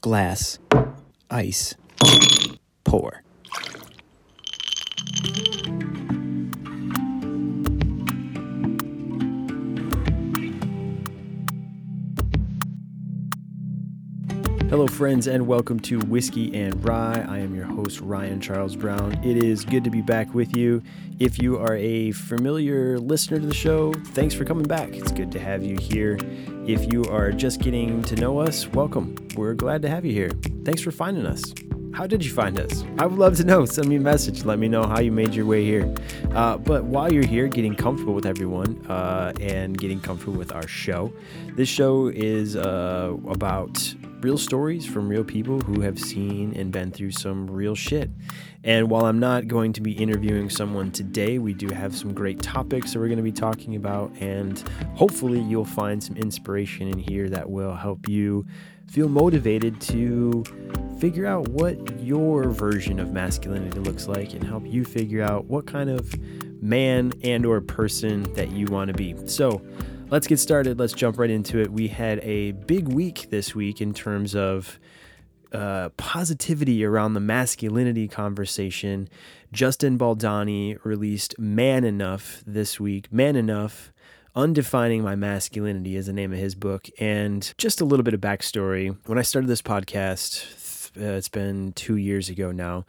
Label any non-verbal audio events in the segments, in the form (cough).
glass, ice, pour. Hello, friends, and welcome to Whiskey and Rye. I am your host, Ryan Charles Brown. It is good to be back with you. If you are a familiar listener to the show, thanks for coming back. It's good to have you here. If you are just getting to know us, welcome. We're glad to have you here. Thanks for finding us. How did you find us? I would love to know. Send me a message. Let me know how you made your way here. Uh, but while you're here, getting comfortable with everyone uh, and getting comfortable with our show, this show is uh, about real stories from real people who have seen and been through some real shit. And while I'm not going to be interviewing someone today, we do have some great topics that we're going to be talking about. And hopefully, you'll find some inspiration in here that will help you feel motivated to figure out what your version of masculinity looks like and help you figure out what kind of man and or person that you want to be. So, let's get started. Let's jump right into it. We had a big week this week in terms of uh, positivity around the masculinity conversation. Justin Baldoni released Man Enough this week. Man Enough. Undefining My Masculinity is the name of his book. And just a little bit of backstory. When I started this podcast, uh, it's been two years ago now.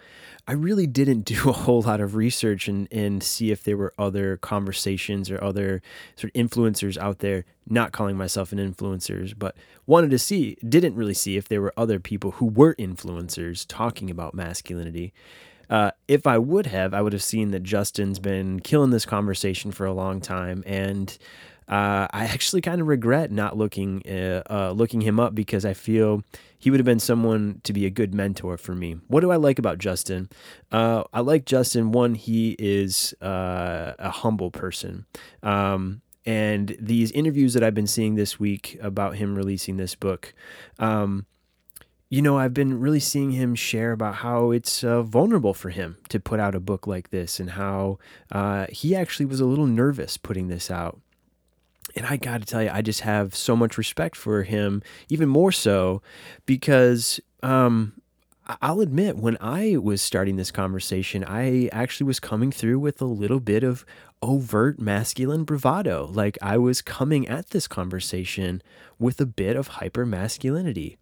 I really didn't (laughs) do a whole lot of research and, and see if there were other conversations or other sort of influencers out there, not calling myself an influencers, but wanted to see, didn't really see if there were other people who were influencers talking about masculinity. Uh, if I would have, I would have seen that Justin's been killing this conversation for a long time, and uh, I actually kind of regret not looking uh, uh, looking him up because I feel he would have been someone to be a good mentor for me. What do I like about Justin? Uh, I like Justin. One, he is uh, a humble person. Um, and these interviews that I've been seeing this week about him releasing this book, um, you know, I've been really seeing him share about how it's uh, vulnerable for him to put out a book like this and how uh, he actually was a little nervous putting this out. And I got to tell you, I just have so much respect for him, even more so because um, I'll admit, when I was starting this conversation, I actually was coming through with a little bit of overt masculine bravado. Like I was coming at this conversation with a bit of hyper masculinity.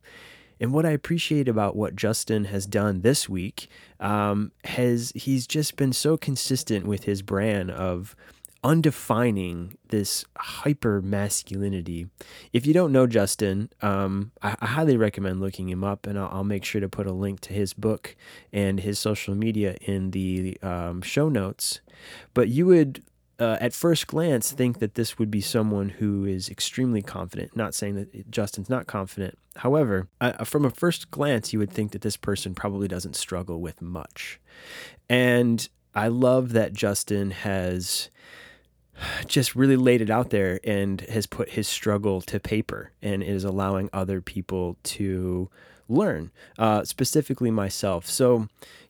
And what I appreciate about what Justin has done this week um, has he's just been so consistent with his brand of undefining this hyper masculinity. If you don't know Justin, um, I, I, highly recommend looking him up, and I'll, I'll, make sure to put a link to his book and his social media in the um, show notes. But you would uh, at first glance think that this would be someone who is extremely confident. Not saying that Justin's not confident. However, uh, from a first glance, you would think that this person probably doesn't struggle with much. And I love that Justin has just really laid it out there and has put his struggle to paper and is allowing other people to learn, uh, specifically myself. So,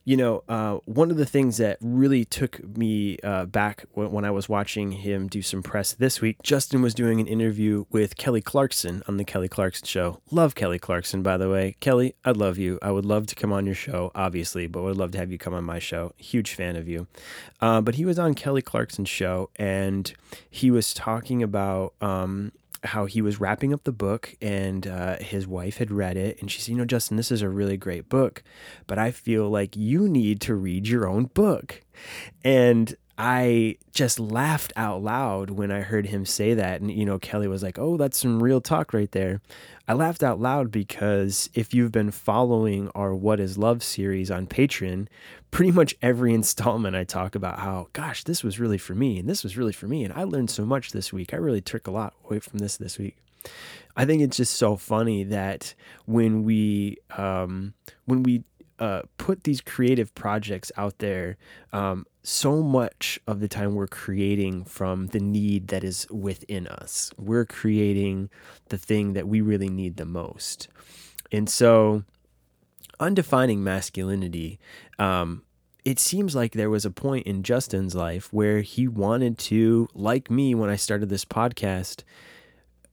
you know, uh, one of the things that really took me uh, back when, when, I was watching him do some press this week, Justin was doing an interview with Kelly Clarkson on the Kelly Clarkson Show. Love Kelly Clarkson, by the way. Kelly, I love you. I would love to come on your show, obviously, but would love to have you come on my show. Huge fan of you. Uh, but he was on Kelly Clarkson's show and he was talking about um, how he was wrapping up the book and uh, his wife had read it and she said you know justin this is a really great book but i feel like you need to read your own book. And i just laughed out loud when i heard him say that and you know kelly was like oh that's some real talk right there i laughed out loud because if you've been following our what is love series on patreon pretty much every (laughs) installment I talk about how, gosh, this was really for me and this was really for me. And I learned so much this week. I really took a lot away from this this week. I think it's just so funny that when we, um, when we, uh, put these creative projects out there, um, so much of the time we're creating from the need that is within us. We're creating the thing that we really need the most. And so, undefining masculinity, um, it seems like there was a point in Justin's life where he wanted to, like me when I started this podcast,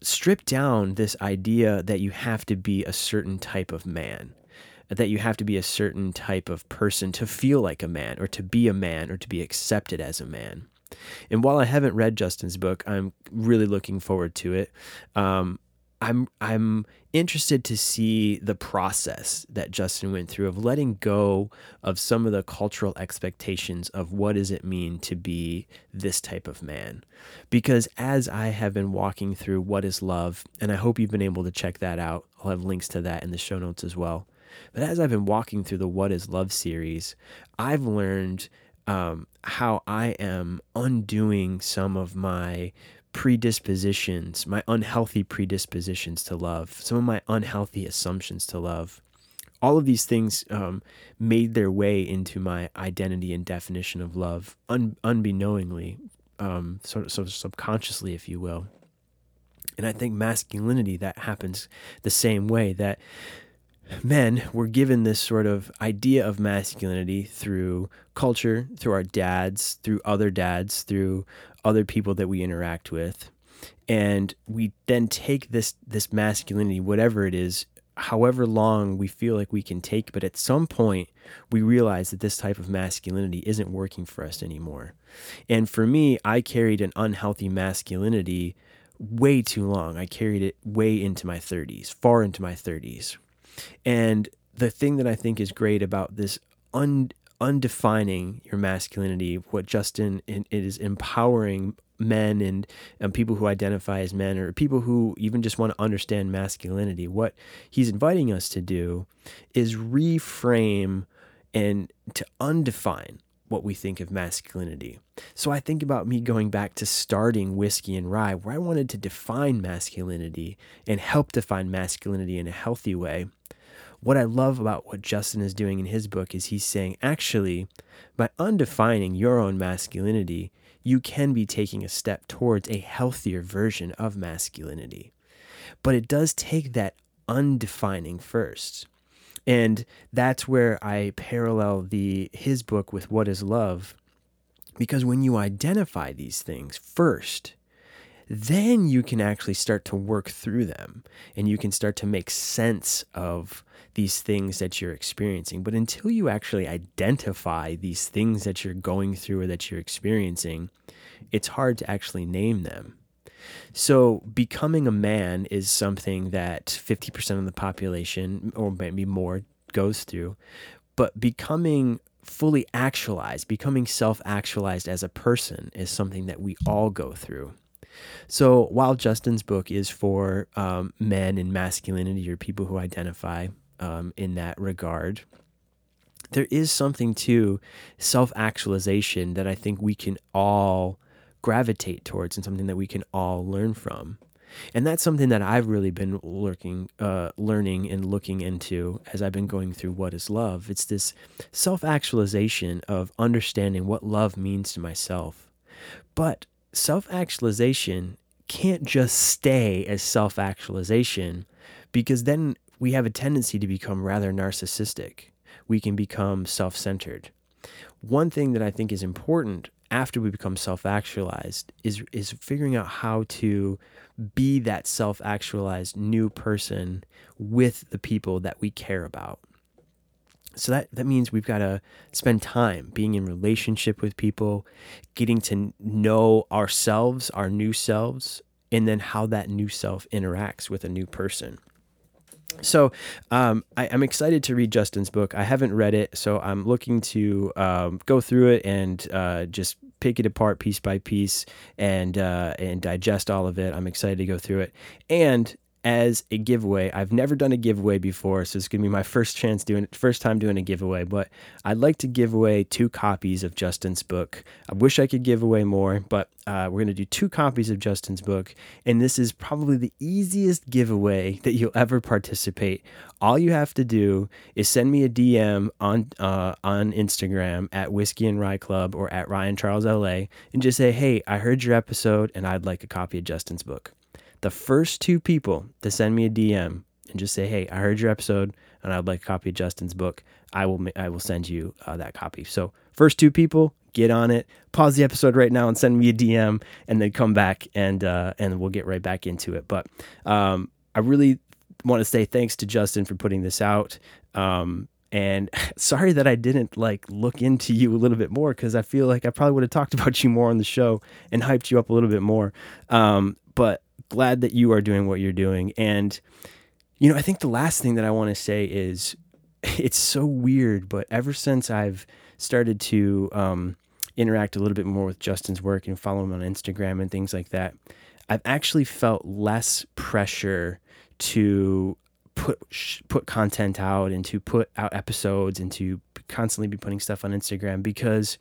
strip down this idea that you have to be a certain type of man, that you have to be a certain type of person to feel like a man or to be a man or to be accepted as a man. And while I haven't read Justin's book, I'm really looking forward to it. Um, I'm I'm interested to see the process that Justin went through of letting go of some of the cultural expectations of what does it mean to be this type of man. Because as I have been walking through what is love, and I hope you've been able to check that out. I'll have links to that in the show notes as well. But as I've been walking through the What is Love series, I've learned um, how I am undoing some of my predispositions, my unhealthy predispositions to love, some of my unhealthy assumptions to love. All of these things um, made their way into my identity and definition of love, un- unbeknowingly, um, sort of, sort of subconsciously, if you will. And I think masculinity that happens the same way that men were given this sort of idea of masculinity through culture, through our dads, through other dads, through other people that we interact with. And we then take this this masculinity, whatever it is, however long we feel like we can take, but at some point we realize that this type of masculinity isn't working for us anymore. And for me, I carried an unhealthy masculinity way too long. I carried it way into my 30s, far into my 30s and the thing that I think is great about this un, undefining your masculinity, what Justin it is empowering men and, and people who identify as men or people who even just want to understand masculinity, what he's inviting us to do is reframe and to undefine what we think of masculinity. So I think about me going back to starting Whiskey and Rye, where I wanted to define masculinity and help define masculinity in a healthy way what I love about what Justin is doing in his book is he's saying, actually, by undefining your own masculinity, you can be taking a step towards a healthier version of masculinity. But it does take that undefining first. And that's where I parallel the his book with what is love because when you identify these things first, then you can actually start to work through them and you can start to make sense of these things that you're experiencing. But until you actually identify these things that you're going through or that you're experiencing, it's hard to actually name them. So, becoming a man is something that 50% of the population, or maybe more, goes through. But becoming fully actualized, becoming self actualized as a person, is something that we all go through. So while Justin's book is for um, men and masculinity or people who identify um, in that regard, there is something to self actualization that I think we can all gravitate towards and something that we can all learn from. And that's something that I've really been lurking, uh, learning and looking into as I've been going through what is love. It's this self actualization of understanding what love means to myself. But self actualization can't just stay as self actualization because then we have a tendency to become rather narcissistic. We can become self centered. One thing that I think is important after we become self actualized is, is figuring out how to be that self actualized new person with the people that we care about. So that, that means we've got to spend time being in relationship with people, getting to know ourselves, our new selves, and then how that new self interacts with a new person. So um, I, am excited to read Justin's book. I haven't read it, so I'm looking to um, go through it and uh, just pick it apart piece by piece and uh, and digest all of it. I'm excited to go through it. And as a giveaway. I've never done a giveaway before, so it's gonna be my first chance doing it, first time doing a giveaway. But I'd like to give away two copies of Justin's book. I wish I could give away more, but uh, we're gonna do two copies of Justin's book, and this is probably the easiest giveaway that you'll ever participate. All you have to do is send me a DM on uh, on Instagram at Whiskey and Rye Club or at Ryan Charles LA, and just say, "Hey, I heard your episode, and I'd like a copy of Justin's book." The first two people to send me a DM and just say, "Hey, I heard your episode and I'd like a copy of Justin's book," I will I will send you uh, that copy. So First two people, get on it. Pause the episode right now and send me a DM, and then come back and uh, and we'll get right back into it. But um, I really want to say thanks to Justin for putting this out. Um, and (laughs) sorry that I didn't like look into you a little bit more because I feel like I probably would have talked (laughs) about you more on the show and hyped you up a little bit more. Um, but glad that you are doing what you're doing. And, you know, I think the last thing that I want to say is (laughs) it's so weird, but ever since I've started to um, interact a little bit more with Justin's work and follow him on Instagram and things like that, I've actually felt less pressure to put put content out and to put out episodes and to constantly be putting stuff on Instagram because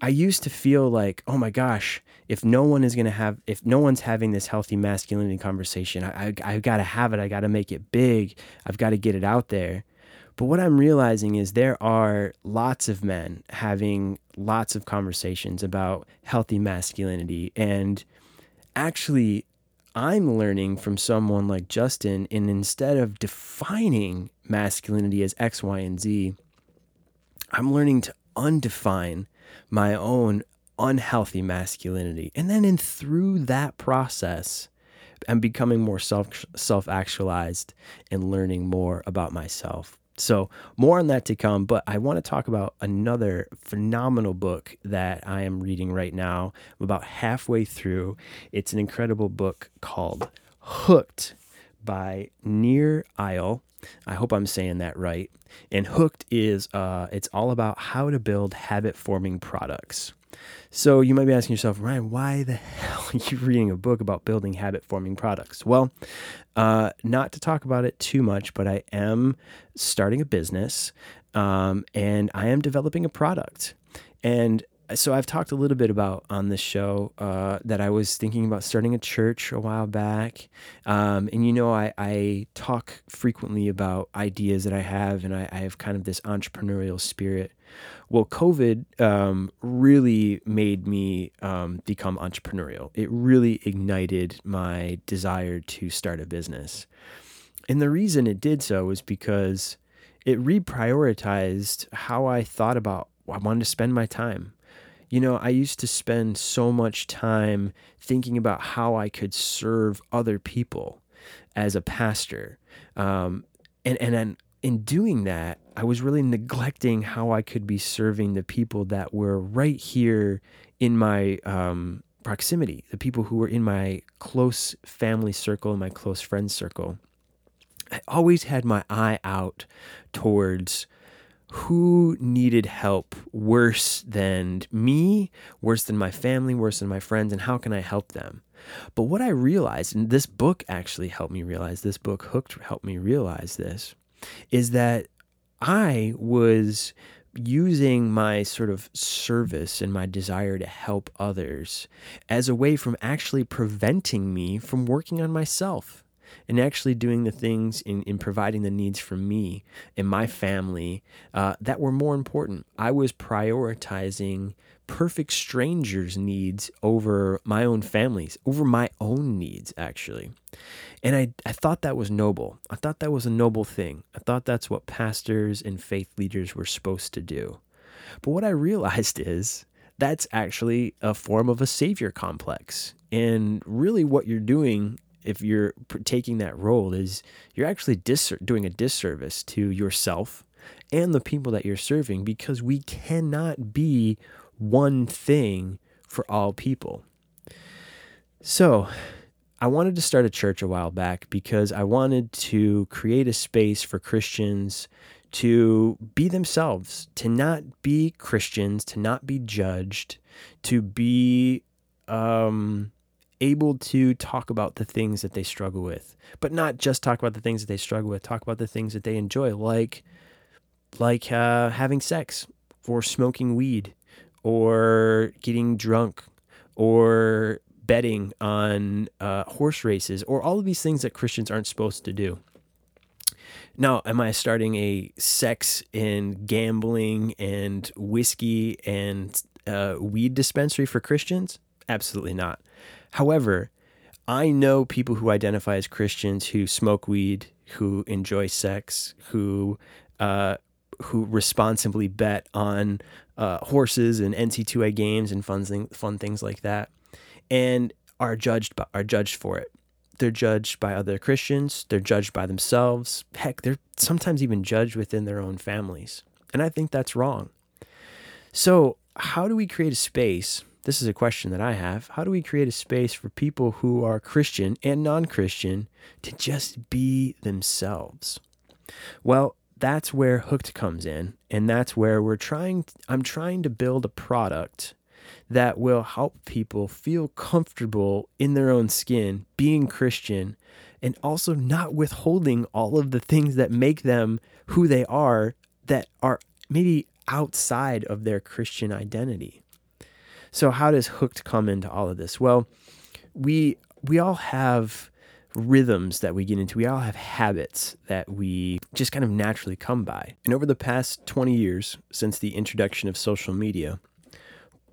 I used to feel like, oh my gosh, if no one is going to have, if no one's having this healthy masculinity conversation, I, I, I've got to have it. I got to make it big. I've got to get it out there. But what I'm realizing is there are lots of men having lots of conversations about healthy masculinity. And actually, I'm learning from someone like Justin, and instead of defining masculinity as X, Y, and Z, I'm learning to undefine my own unhealthy masculinity. And then in through that process, I'm becoming more self self actualized and learning more about myself. So, more on that to come, but I want to talk about another phenomenal book that I am reading right now. I'm about halfway through. It's an incredible book called Hooked by Nir Eyal. I hope I'm saying that right. And Hooked is uh, it's all about how to build habit forming products. So you might be asking yourself, Ryan, why the hell are you reading a book about building habit forming products? Well, uh, not to talk about it too much, but I am starting a business um, and I am developing a product. And so I've talked a little bit about on this show uh, that I was thinking about starting a church a while back, um, and you know I, I, talk frequently about ideas that I have, and I, I have kind of this entrepreneurial spirit. Well, COVID um, really made me um, become entrepreneurial. It really ignited my desire to start a business, and the reason it did so was because it reprioritized how I thought about I wanted to spend my time you know, I used to spend so much time thinking about how I could serve other people as a pastor. Um, and, and in doing that, I was really neglecting how I could be serving the people that were right here in my um, proximity, the people who were in my close family circle, my close friend circle. I always had my eye out towards who needed help worse than me, worse than my family, worse than my friends, and how can I help them? But what I realized, and this book actually helped me realize, this book Hooked helped me realize this, is that I was using my sort of service and my desire to help others as a way from actually preventing me from working on myself and actually doing the things in, in providing the needs for me and my family uh, that were more important. I was prioritizing perfect strangers' needs over my own family's, over my own needs, actually. And I, I thought that was noble. I thought that was a noble thing. I thought that's what pastors and faith leaders were supposed to do. But what I realized (laughs) is that's actually a form of a savior complex. And really, what you're doing if you're taking that role is you're actually dis- doing a disservice to yourself and the people that you're serving because we cannot be one thing for all people. So, I wanted to start a church a while back because I wanted to create a space for Christians to be themselves, to not be Christians, to not be judged, to be um, able to talk about the things that they struggle with, but not just talk about the things that they struggle with, talk about the things that they enjoy, like like uh, having sex or smoking weed or getting drunk or betting on uh, horse races or all of these things that Christians aren't supposed to do. Now, am I starting a sex and gambling and whiskey and uh, weed dispensary for Christians? Absolutely not. However, I know people who identify as Christians who smoke weed, who enjoy sex, who uh, who responsibly bet on uh, horses and NCAA games and fun, thing, fun things like that, and are judged by, are judged for it. They're judged by other Christians. They're judged by themselves. Heck, they're sometimes even judged within their own families. And I think that's wrong. So, how do we create a space? This is a question that I have. How do we create a space for people who are Christian and non Christian to just be themselves? Well, that's where Hooked comes in. And that's where we're trying, I'm trying to build a product that will help people feel comfortable in their own skin, being Christian, and also not withholding all of the things that make them who they are that are maybe outside of their Christian identity. So how does hooked come into all of this? Well, we we all have rhythms that we get into. We all have habits that we just kind of naturally come by. And over the past 20 years since the introduction of social media,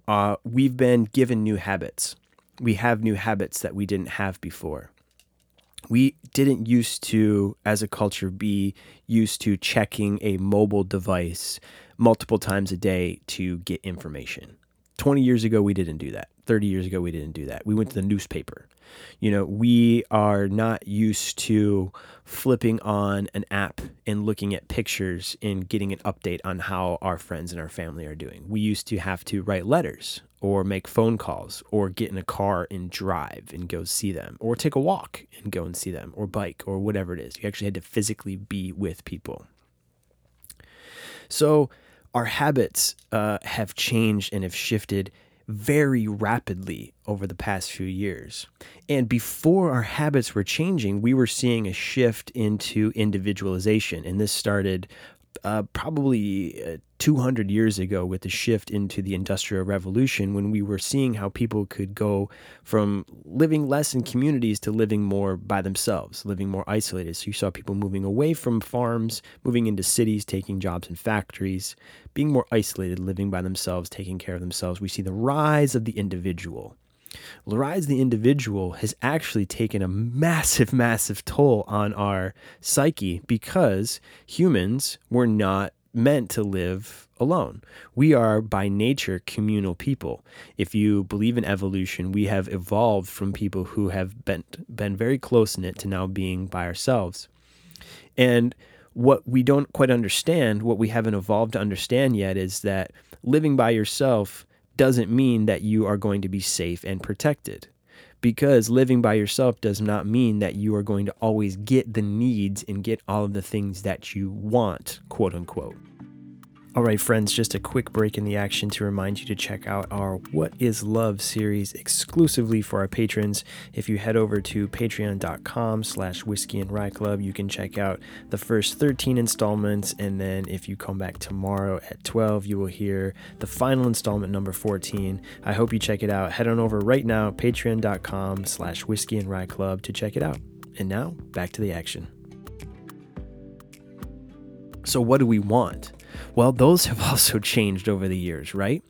uh, we've been given new habits. We have new habits that we didn't have before. We didn't used to, as a culture, be used to checking a mobile device multiple times a day to get information. 20 years ago, we didn't do that. 30 years ago, we didn't do that. We went to the newspaper. You know, we are not used to flipping on an app and looking at pictures and getting an update on how our friends and our family are doing. We used to have to write letters or make phone calls or get in a car and drive and go see them or take a walk and go and see them or bike or whatever it is. You actually had to physically be with people. So, our habits uh, have changed and have shifted very rapidly over the past few years. And before our habits were changing, we were seeing a shift into individualization. And this started uh, probably uh, 200 years ago with the shift into the Industrial Revolution when we were seeing how people could go from living less in communities to living more by themselves, living more isolated. So you saw people moving away from farms, moving into cities, taking jobs in factories, being more isolated, living by themselves, taking care of themselves. We see the rise of the individual. The the individual has actually taken a massive, (laughs) massive toll on our psyche because humans were not meant to live alone. We are by nature communal people. If you believe in evolution, we have evolved from people who have been been very close knit to now being by ourselves. And what we don't quite understand, what we haven't evolved to understand yet is that living by yourself doesn't mean that you are going to be safe and protected. Because living by yourself does not mean that you are going to always get the needs and get all of the things that you want, quote unquote. All right, friends, just a quick break in the action to remind you to check out our What is Love series exclusively for our patrons. If you head over to patreon.com slash whiskey and rye club, you can check out the first 13 installments. And then if you come back tomorrow at 12, you will hear the final installment number 14. I hope you check it out. Head on over right now, patreon.com slash whiskey and rye club to check it out. And now back to the action. So, what do we want? Well, those have (laughs) also changed over the years, right?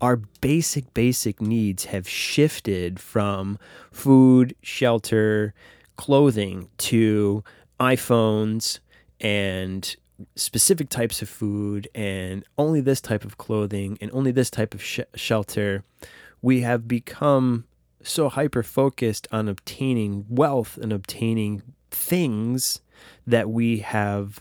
Our basic, basic needs have shifted from food, shelter, clothing to iPhones and specific types of food and only this type of clothing and only this type of sh- shelter. We have become so hyper focused on obtaining wealth and obtaining things that we have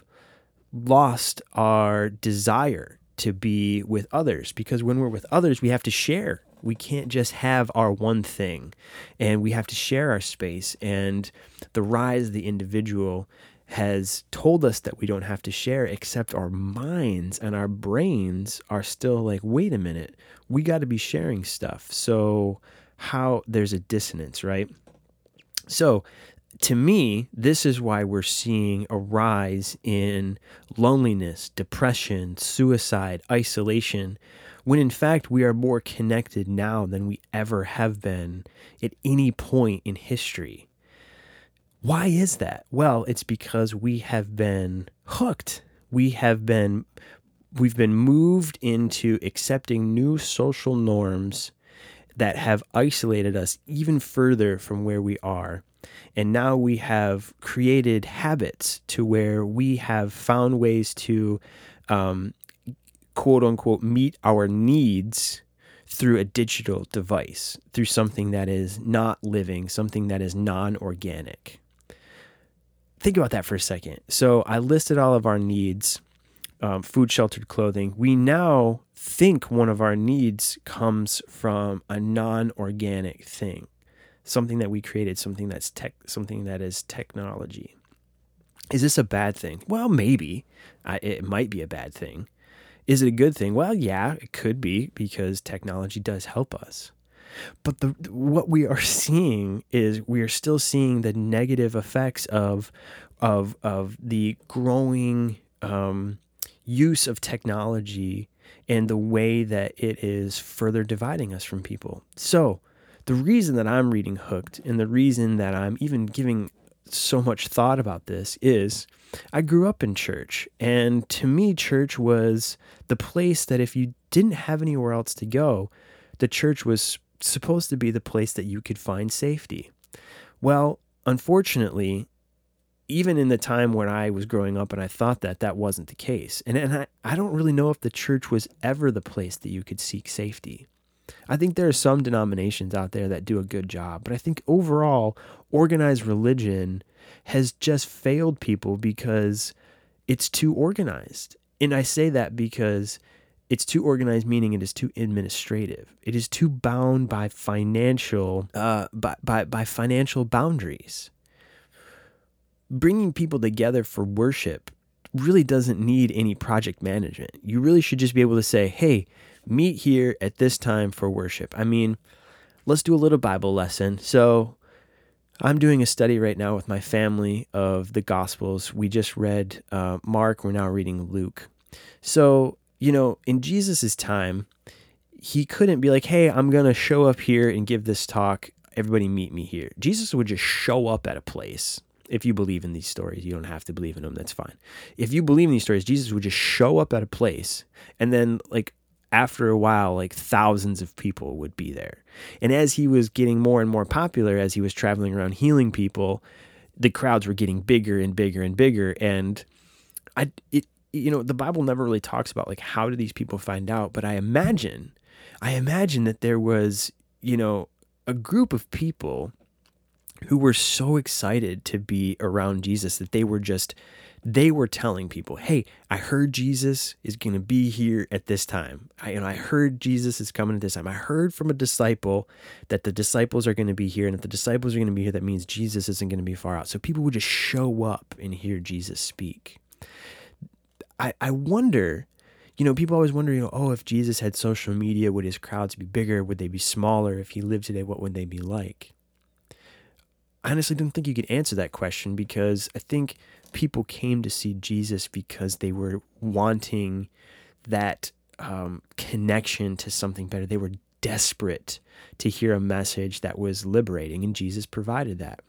lost our desire to be with others because when we're with others, we have to share. We can't just have our one thing and we have to share our space. And the rise of the individual has told us that we don't have to share, except our minds and our brains are still like, wait a minute, we got to be sharing stuff. So, how there's a dissonance, right? So, to me, this is why we're seeing a rise in loneliness, depression, suicide, isolation, when in fact we are more connected now than we ever have been at any point in history. Why is that? Well, it's because we have been hooked. We have been we've been moved into accepting new social norms that have isolated us even further from where we are and now we have created habits to where we have found ways to um, quote unquote meet our needs through a digital device, through something that is not living, something that is non organic. Think about that for a second. So I listed all of our needs um, food, sheltered clothing. We now think one of our needs comes from a non organic thing, something that we created, something that's tech, something that is technology. Is this a bad thing? Well, maybe. I, it might be a bad thing. Is it a good thing? Well, yeah, it could be because technology does help us. But the what we are (laughs) seeing is we are still seeing the negative effects of of of the growing um, use of technology and the way that it is further dividing us from people. So, the reason that I'm reading Hooked and the reason that I'm even giving so much thought about this is I grew up in church, and to me, church was the place that if you didn't have anywhere else to go, the church was supposed to be the place that you could find safety. Well, unfortunately, even in the time when I was growing up and I thought that that wasn't the case. And, and I, I don't really know if the church was ever the place that you could seek safety. I think there are some denominations out there that do a good job, but I think overall, organized religion has just failed people because it's too organized. And I say that because it's too organized, meaning it is too administrative. It is too bound by financial, uh, by, by, by financial boundaries. Bringing people together for worship really doesn't need any project management. You really should just be able to say, hey, meet here at this time for worship. I mean, let's do a little Bible lesson. So, I'm doing a study right now with my family of the Gospels. We just read uh, Mark, we're now reading Luke. So, you know, in Jesus' time, he couldn't be like, hey, I'm going to show up here and give this talk. Everybody meet me here. Jesus would just show up at a place. If you believe in these stories, you don't have to believe in them. That's fine. If you believe in these stories, Jesus would just show up at a place and then, like, after a while, like thousands of people would be there. And as he was getting more and more popular, as he was traveling around healing people, the crowds were getting bigger and bigger and bigger. And I, it, you know, the Bible never really talks about like how do these people find out, but I imagine, I imagine that there was, you know, a group of people who were so excited to be around Jesus that they were just they were telling people, "Hey, I heard Jesus is going to be here at this time. I, and I heard Jesus is coming at this time. I heard from a disciple that the disciples are going to be here, and if the disciples are going to be here, that means Jesus isn't going to be far out. So people would just show up and hear Jesus speak. I, I wonder." You know, people always wonder, you know, oh, if Jesus had social media, would his crowds be bigger? Would they be smaller? If he lived today, what would they be like? I honestly don't think you could answer that question because I think people came to see Jesus because they were wanting that um, connection to something better. They were desperate to hear a message that was liberating, and Jesus provided that.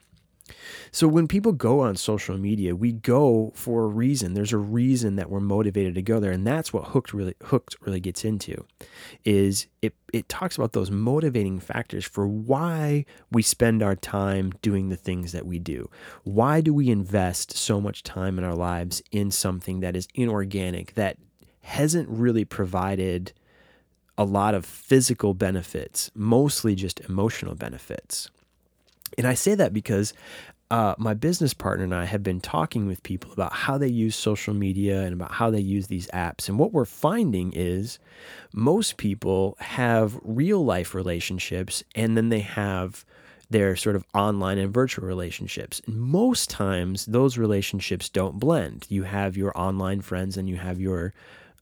So when people go on social media, we go for a reason. There's a reason that we're motivated to go there, and that's what Hooked really Hooked really gets into. Is it it talks about those motivating factors for why we spend our time doing the things that we do. Why do we invest so much time in our lives in something that is inorganic that hasn't really provided a lot of physical benefits, mostly just emotional benefits. And I say that because uh, my business partner and I have been talking with people about how they use social media and about how they use these apps. And what we're finding is most people have real life relationships and then they have their sort of online and virtual relationships. And most times, those relationships don't blend. You have your online friends and you have your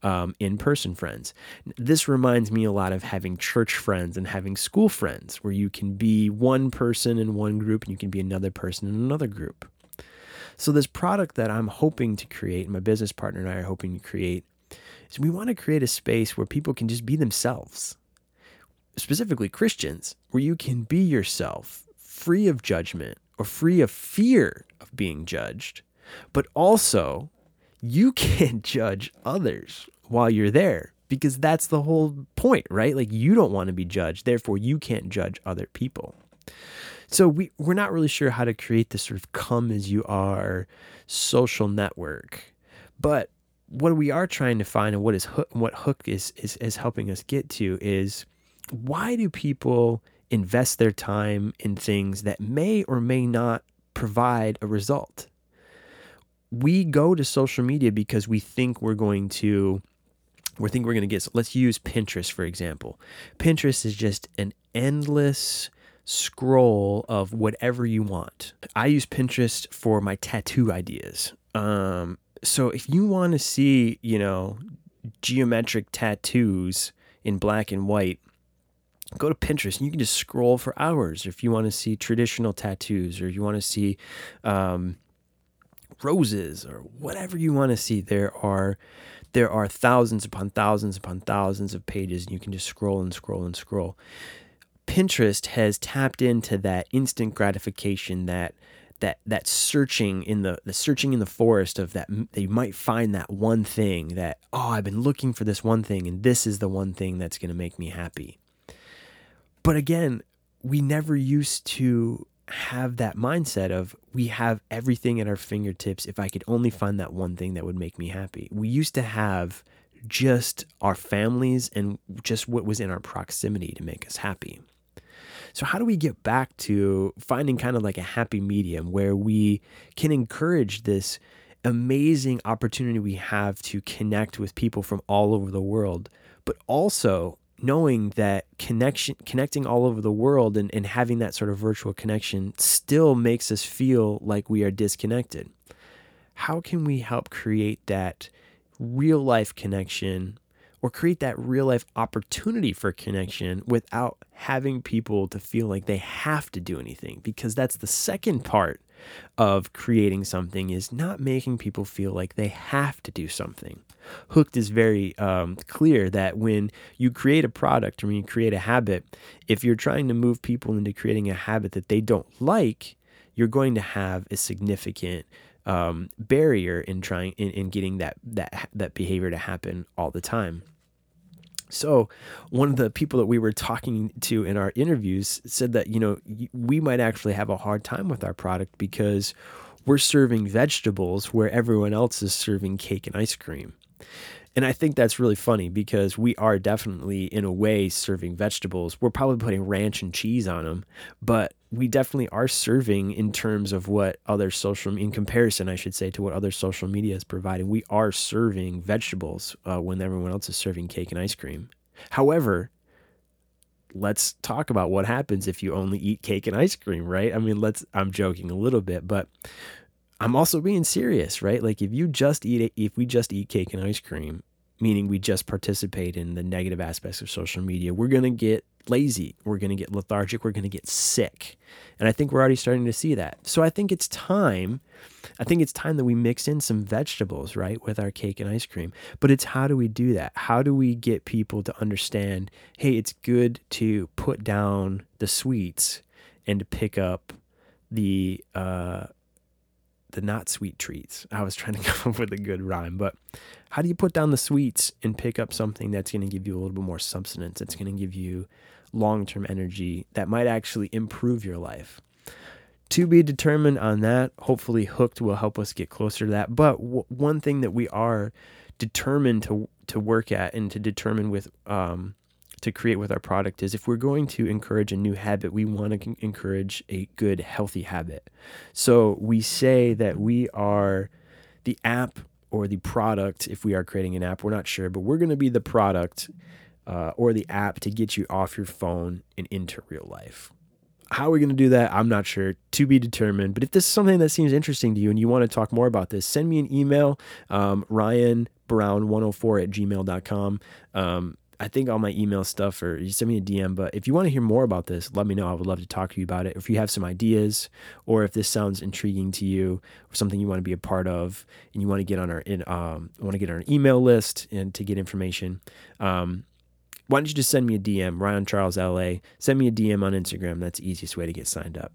um, in person friends. This reminds me a lot of having church friends and having school friends, where you can be one person in one group and you can be another person in another group. So, this product that I'm hoping to create, and my business partner and I are hoping to create, is we want to create a space where people can just be themselves, specifically Christians, where you can be yourself, free of judgment or free of fear of being judged, but also you (laughs) can't judge others while you're there because that's the whole point, right? Like you don't want to be judged, therefore you can't judge other people. So we we're not really sure how to create this sort of come as you are social network. But what we are trying to find and what is hook, what hook is, is is helping us get to is why do people invest their time in things that may or may not provide a result? We go to social media because we think we're going to we think we're going to get let's use Pinterest for example. Pinterest is just an endless scroll of whatever you want. I use Pinterest for my tattoo ideas. Um, so if you want to see, you know, geometric tattoos in black and white, go to Pinterest and you can just scroll for hours. If you want to see traditional tattoos or you want to see um, roses or whatever you want to see, there are there are thousands upon thousands upon thousands of pages, and you can just scroll and scroll and scroll. Pinterest has tapped into that instant gratification that that that searching in the the searching in the forest of that they might find that one thing that oh I've been looking for this one thing and this is the one thing that's going to make me happy. But again, we never used to have that mindset of we have everything at our fingertips if I could only find that one thing that would make me happy. We used to have just our families and just what was in our proximity to make us happy. So, how do we get back to finding kind of like a happy medium where we can encourage this amazing opportunity we have to connect with people from all over the world, but also knowing that connection connecting all over the world and, and having that sort of virtual connection still makes us feel like we are disconnected. How can we help create that real life connection or create that real life opportunity for connection without having people to feel like they have to do anything because that's the second part of creating something is not making people feel like they have to do something hooked is very um, clear that when you create a product or when you create a habit if you're trying to move people into creating a habit that they don't like you're going to have a significant um, barrier in trying in, in getting that that that behavior to happen all the time. So, one of the people that we were talking to in our interviews said that you know we might actually have a hard time with our product because we're serving vegetables where everyone else is serving cake and ice cream. And I think that's really funny because we are definitely, in a way, serving vegetables. We're probably putting ranch and cheese on them, but we definitely are serving in terms of what other social, in comparison, I should say, to what other social media is providing. We are serving vegetables uh, when everyone else is serving cake and ice cream. However, let's talk about what happens if you only eat cake and ice cream, right? I mean, let's, I'm joking a little bit, but I'm also being serious, right? Like if you just eat it, if we just eat cake and ice cream, meaning we just participate in the negative aspects of social media, we're going to get lazy. We're going to get lethargic. We're going to get sick. And I think we're already starting to see that. So I think it's time. I think it's time that we mix in some vegetables, right, with our cake and ice cream. But it's how do we do that? How do we get people to understand, hey, it's good to put down the sweets and to pick up the uh, the not sweet treats. I was trying to (laughs) come up with a good rhyme, but how do you put down the sweets and pick up something that's going to give you a little bit more substance? That's going to give you long term energy that might actually improve your life. To be determined on that. Hopefully, Hooked will help us get closer to that. But w- one thing that we are determined to to work at and to determine with um, to create with our product is if we're going to encourage a new habit, we want to encourage a good, healthy habit. So we say that we are the app or the product, if we are creating an app, we're not sure, but we're going to be the product uh, or the app to get you off your phone and into real life. How are we going to do that? I'm not sure. To be determined. But if this is something that seems interesting to you and you want to talk more about this, send me an email, um, Ryan Brown104 at gmail.com. Um, I think all my email stuff or you send me a DM. But if you want to hear more about this, let me know. I would love to talk to you about it. If you have some ideas or if this sounds intriguing to you or something you want to be a part of and you want to get on our in um want to get on our email list and to get information, um, why don't you just send me a DM, Ryan Charles LA. Send me a DM on Instagram. That's the easiest way to get signed up.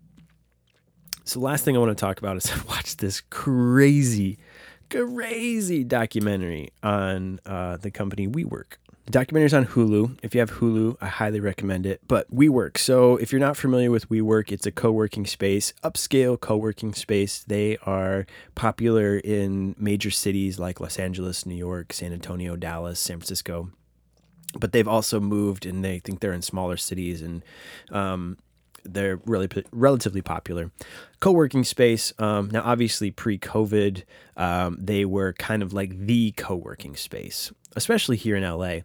So last thing I want to talk about is (laughs) I watched this crazy, crazy documentary on uh, the company WeWork. The on Hulu. If you have Hulu, I highly recommend it. But WeWork. So if you're not familiar with WeWork, it's a co-working space, upscale co-working space. They are popular in major cities like Los Angeles, New York, San Antonio, Dallas, San Francisco. But they've also moved, and they think they're in smaller cities and um, they're really relatively popular. Co-working space. Um, now, obviously, pre-COVID, um, they were kind of like the co-working space, especially here in LA.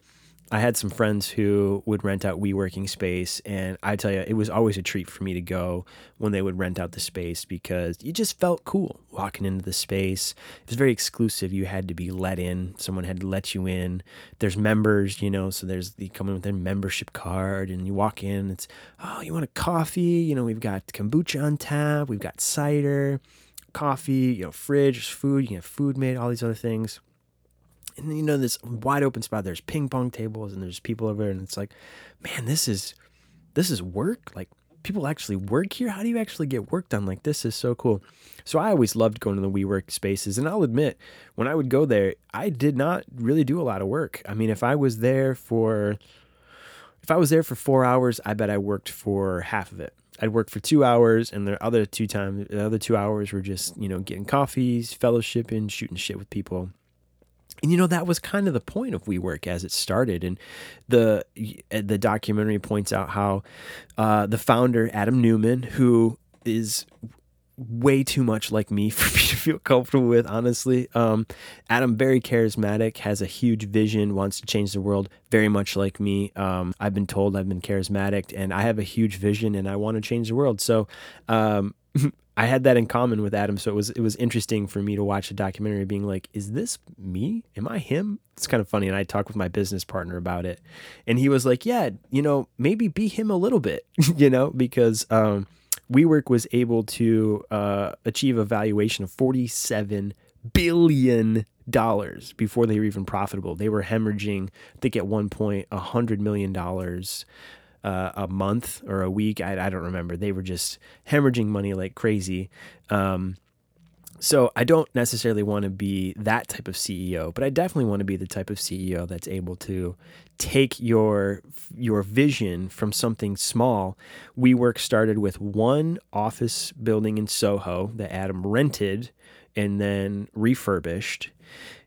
I had some friends who would rent out WeWorking space, and I tell you, it was always a treat for me to go when they would rent out the space because you just felt cool walking into the space. It was very exclusive. You had to be let in. Someone had to let you in. There's members, you know, so there's the come in with their membership card, and you walk in. It's oh, you want a coffee? You know, we've got kombucha on tap. We've got cider, coffee. You know, fridge, food. You can have food made. All these other things and you know this wide open spot there's ping pong tables and there's people over there and it's like man this is this is work. Like people actually work here? How do you actually get work done? Like this is so cool. So i always loved going to the WeWork spaces and i'll admit when i would go there i did not really do a lot of work. I mean if i was there for if i was there for four hours i bet i worked for half of it. I'd work for two hours, and the other two times, the other two hours were just you know getting coffees, fellowshipping, shooting shit with people, and you know that was kind of the point of WeWork as it started, and the the documentary points out how uh, the founder Adam Neumann, who is way too much like me (laughs) for me to feel comfortable with, honestly. Um, Adam, very charismatic, has a huge vision, wants to change the world, very much like me. Um, I've been told I've been charismatic, and I have a huge vision, and I want to change the world. So, um, (laughs) I had that in common with Adam, so it was it was interesting for me to watch the documentary, being like, "Is this me? Am I him?" It's kind of funny, and I talked with my business partner about it, and he was like, "Yeah, you know, maybe be him a little bit, (laughs) you know, because um, WeWork was able to uh, achieve a valuation of forty-seven billion dollars before they were even profitable. They were hemorrhaging, I think, at one point, a hundred million dollars uh, a month or a week. I, I, don't remember. They were just hemorrhaging money like crazy. Um, so I don't necessarily want to be that type of CEO, but I definitely want to be the type of CEO that's able to take your your vision from something small. WeWork started with one office building in Soho that Adam rented and then refurbished.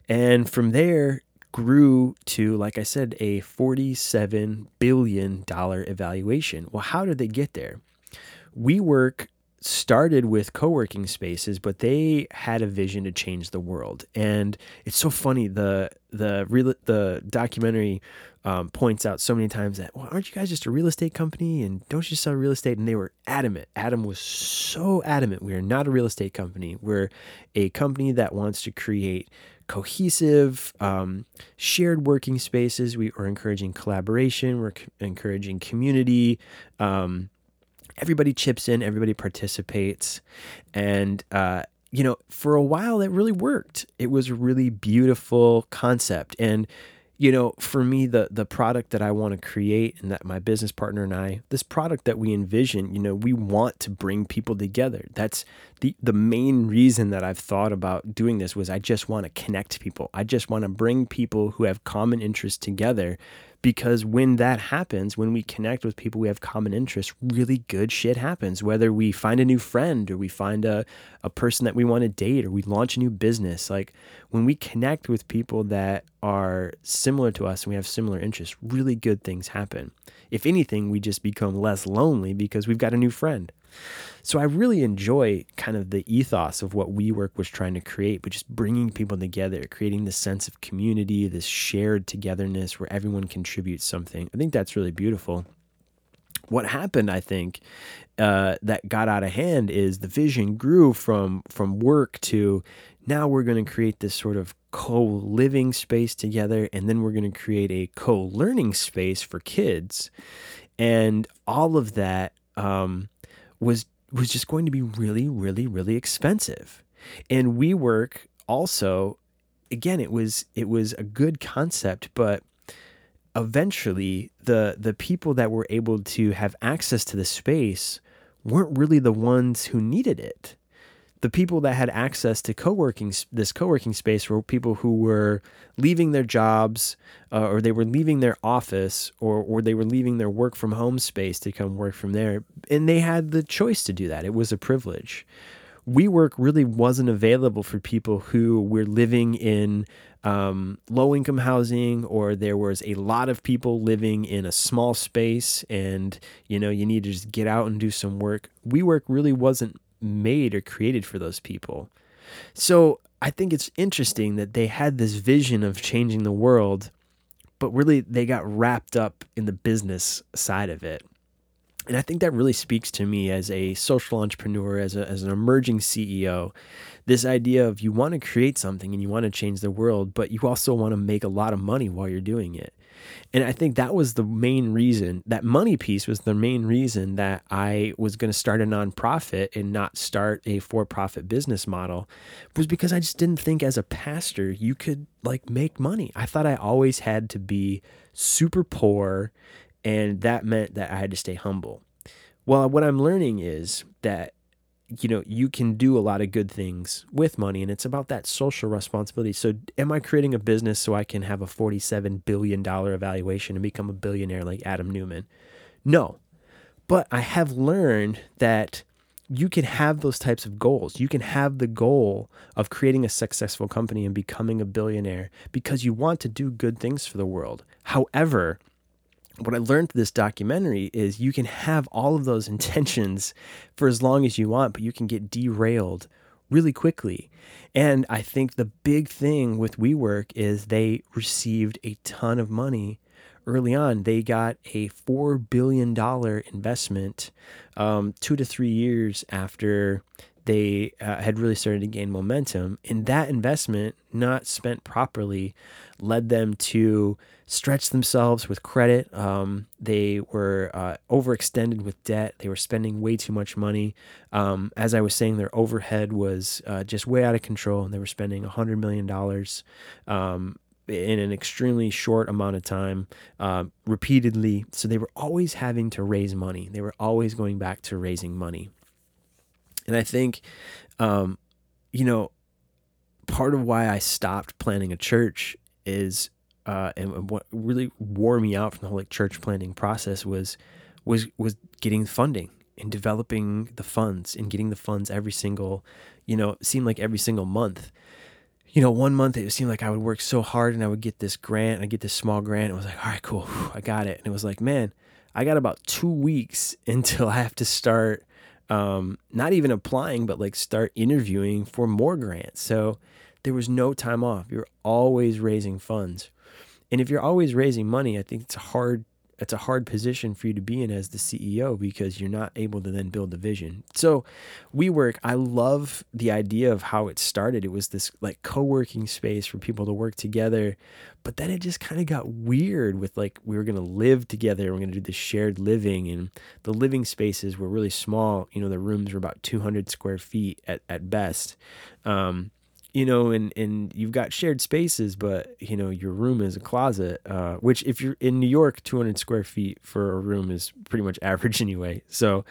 And from there, grew to, like I said, a $47 billion evaluation. Well, how did they get there? WeWork started with co-working spaces but they had a vision to change the world. And it's so funny the the real the documentary um, points out so many times that well aren't you guys just a real estate company? And don't you sell real estate? And they were adamant. Adam was so adamant. We are not a real estate company. We're a company that wants to create cohesive, um, shared working spaces. We are encouraging collaboration. We're c- encouraging community. Um, everybody chips in, everybody participates. And, uh, you know, for a while it really worked. It was a really beautiful concept. And you know, for me, the the product that I want to create and that my business partner and I, this product that we envision, you know, we want to bring people together. That's the the main reason that I've thought about doing this was I just want to connect people. I just want to bring people who have common interests together because when that happens, when we connect with people we have common interests, really good shit happens. Whether we find a new friend or we find a, a person that we want to date or we launch a new business, like when we connect with people that are similar to us and we have similar interests, really good things happen. If anything, we just become less lonely because we've got a new friend. So I really enjoy kind of the ethos of what WeWork was trying to create, but just bringing people together, creating this sense of community, this shared togetherness where everyone contributes something. I think that's really beautiful. What happened, I think, uh, that got out of hand is the vision grew from from work to now we're going to create this sort of co-living space together and then we're going to create a co-learning space for kids and all of that um, was was just going to be really, really, really expensive. And WeWork also, again, it was it was a good concept, but eventually the the people that were able to have access to the space weren't really the ones who needed it. The people that had access to co-working this co-working space were people who were leaving their jobs uh, or they were leaving their office or or they were leaving their work from home space to come work from there and they had the choice to do that. It was a privilege. WeWork really wasn't available for people who were living in um, low income housing or there was a lot of people living in a small space and you know you need to just get out and do some work. WeWork really wasn't made or created for those people so i think it's interesting that they had this vision of changing the world but really they got wrapped up in the business side of it and I think that really speaks to me as a social entrepreneur, as, a, as an emerging CEO. This idea of you want to create something and you want to change the world, but you also want to make a lot of money while you're doing it. And I think that was the main reason, that money piece was the main reason that I was going to start a nonprofit and not start a for profit business model, was because I just didn't think as a pastor you could like make money. I thought I always had to be super poor and that meant that I had to stay humble. Well, what I'm learning is that you know, you can do a lot of good things with money and it's about that social responsibility. So, am I creating a business so I can have a $47 billion evaluation and become a billionaire like Adam Neumann? No. But I have learned that you can have those types of goals. You can have the goal of creating a successful company and becoming a billionaire because you want to do good things for the world. However, what I learned through this documentary is you can have all of those (laughs) intentions for as long as you want, but you can get derailed really quickly. And I think the big thing with WeWork is they received a ton of money early on. They got a $4 billion investment um, two to three years after they uh, had really started to gain momentum. And that investment, not spent properly, led them to stretch themselves with credit. Um, they were uh, overextended with debt. They were spending way too much money. Um, as I was saying, their overhead was uh, just way out of control, and they were spending $100 million. Um, in an extremely short amount of time, uh, repeatedly. So they were always having to raise money. They were always going back to raising money. And I think, um, you know, part of why I stopped planning a church is uh, and what really wore me out from the whole like church planning process was was was getting funding and developing the funds and getting the funds every single you know seemed like every single month. You know one month it seemed like i would work so hard and i would get this grant i get this small grant and was like all right cool i got it. And it was like man i got about two weeks (laughs) until i have to start um, not even applying but like start interviewing for more grants. So there was no time off. You're always raising funds. And if you're always raising money, I think it's hard it's a hard position for you to be in as the CEO because you're not able to then build a vision. So, WeWork, I love the idea of how it started. It was this like co-working space for people to work together, but then it just kind of got weird with like we were going to live together, we're going to do this shared living and the living spaces were really small, you know, the rooms were about 200 square feet at at best. Um, you know, and and you've got shared spaces, but you know your room is a closet. Uh, which if you're in New York, 200 square feet for a room is pretty much (laughs) average anyway. So,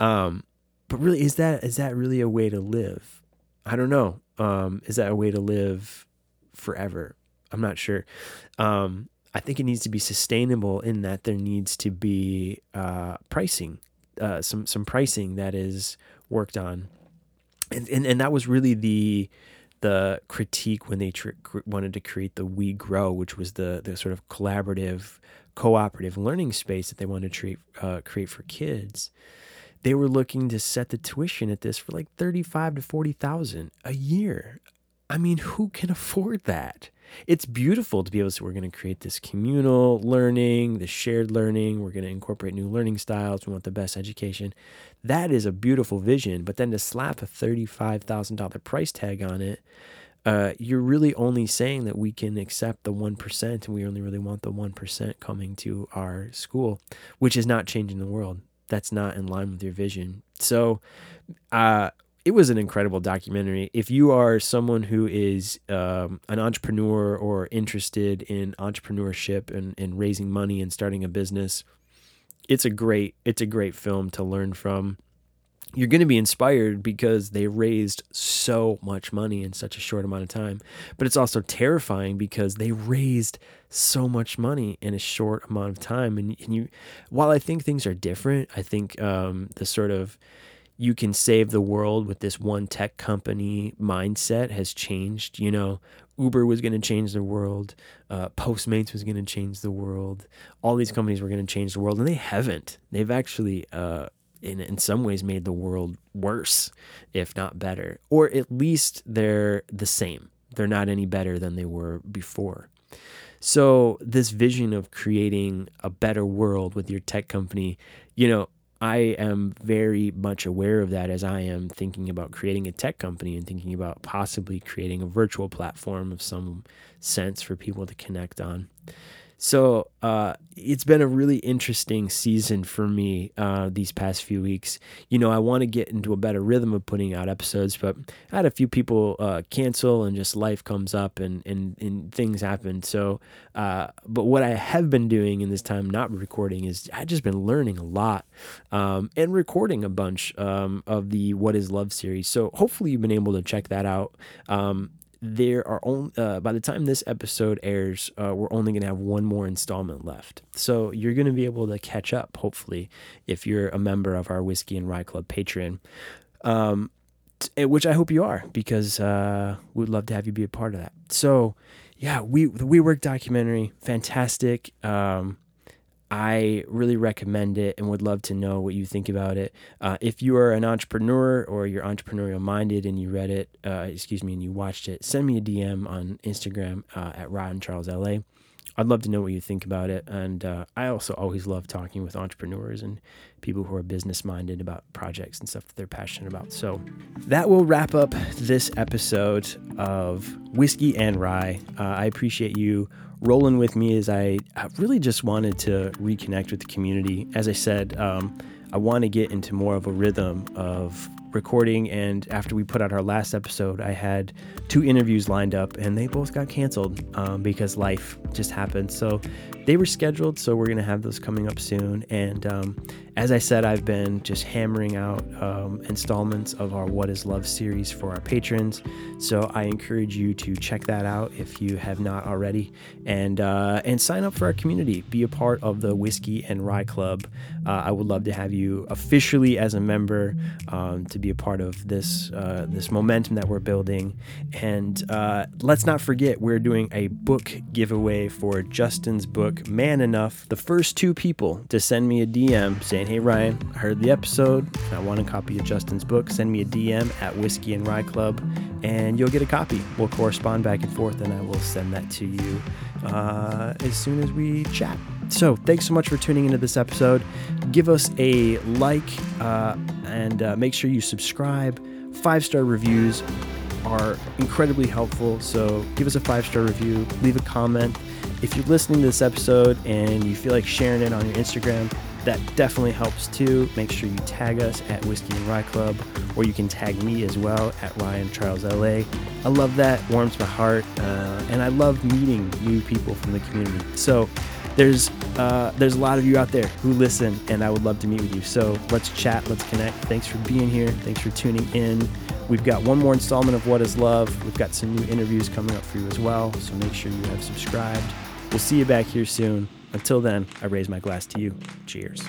um, but really, is that is that really a way to live? I don't know. Um, is that a way to live forever? I'm not sure. Um, I think it needs to be sustainable in that there needs to be uh, pricing, uh, some some pricing that is worked on, and and, and that was really the the critique when they tr- wanted to create the WeGrow, which was the the sort of collaborative, cooperative learning space that they wanted to treat, uh, create for kids. They were looking to set the tuition at this for like thirty five to forty thousand a year. I mean, who can afford that? It's beautiful to be able to. say We're going to create this communal learning, this shared learning. We're going to incorporate new learning styles. We want the best education. That is a beautiful vision. But then to slap a thirty-five thousand dollar price tag on it, uh, you're really only saying that we can accept the one percent, and we only really want the one percent coming to our school, which is not changing the world. That's not in line with your vision. So, uh, it was an incredible documentary. If you are someone who is um, an entrepreneur or interested in entrepreneurship and, and raising money and starting a business, it's a great it's a great film to learn from. you're going to be inspired because they raised so much money in such a short amount of time. But it's also terrifying because they raised so much money in a short amount of time. And, and you, while I think things are different, I think um, the sort of you can save the world with this one tech company mindset has changed. You know, Uber was going to change the world, uh, Postmates was going to change the world, all these companies were going to change the world, and they haven't. They've actually, uh, in, in some ways made the world worse, if not better, or at least they're the same. They're not any better than they were before. So, this vision of creating a better world with your tech company, you know, I am very much aware of that as I am thinking about creating a tech company and thinking about possibly creating a virtual platform of some sense for people to connect on. So uh, it's been a really interesting season for me uh, these past few weeks. You know, I want to get into a better rhythm of putting out episodes, but I had a few people uh, cancel and just life comes up and, and, and things happen. So, uh, but what I have been doing in this time not recording is I've just been learning a lot um, and recording a bunch um, of the What is Love series. So hopefully you've been able to check that out. Um, there are only uh, by the time this episode airs, uh, we're only going to have one more installment left. So you're going to be able to catch up, hopefully, if you're a member of our Whiskey and Rye Club Patreon. Um, t- which I hope you are, because uh, we'd love to have you be a part of that. So, yeah, we the WeWork documentary, fantastic. Um, I really recommend it and would love to know what you think about it. Uh, if you are an entrepreneur or you're entrepreneurial minded and you read it, uh, excuse me, and you watched it, send me a DM on Instagram uh, at Ryan Charles LA. I'd love to know what you think about it. And uh, I also always love talking with entrepreneurs and people who are business minded about projects and stuff that they're passionate about. So that will wrap up this episode of Whiskey and Rye. Uh, I appreciate you rolling with me is I, I, really just wanted to reconnect with the community. As I said, um, I want to get into more of a rhythm of recording. And after we put out our last episode, I had two interviews lined up and they both got canceled um, because life just happened. So they were scheduled. So we're going to have those coming up soon. And um, as I said, I've been just hammering out um, installments of our What is Love series for our patrons. So I encourage you to check that out if you have not already, and uh, and sign up for our community. Be a part of the Whiskey and Rye Club. Uh, I would love to have you officially as a member um, to be a part of this uh, this momentum that we're building. And uh, let's not forget, we're doing a book giveaway for Justin's book, Man Enough. The first two people to send me a DM saying saying, Hey Ryan, I heard the episode. I want a copy of Justin's book. Send me a DM at Whiskey and Rye Club and you'll get a copy. We'll correspond back and forth and I will send that to you uh, as soon as we chat. So, thanks so much for tuning into this episode. Give us a like uh, and uh, make sure you subscribe. Five star reviews are incredibly helpful. So, give us a five star review, leave a comment. If you're listening to this episode and you feel like sharing it on your Instagram, that definitely helps too. Make sure you tag us at Whiskey and Rye Club, or you can tag me as well at Ryan Charles LA. I love that, warms my heart, uh, and I love meeting new people from the community. So there's uh, there's a lot of you out there who listen, and I would love to meet with you. So let's chat, let's connect. Thanks for being here. Thanks for tuning in. We've got one more installment of What is Love. We've got some new interviews coming up for you as well. So make sure you have subscribed. We'll see you back here soon. Until then, I raise my glass to you. Cheers.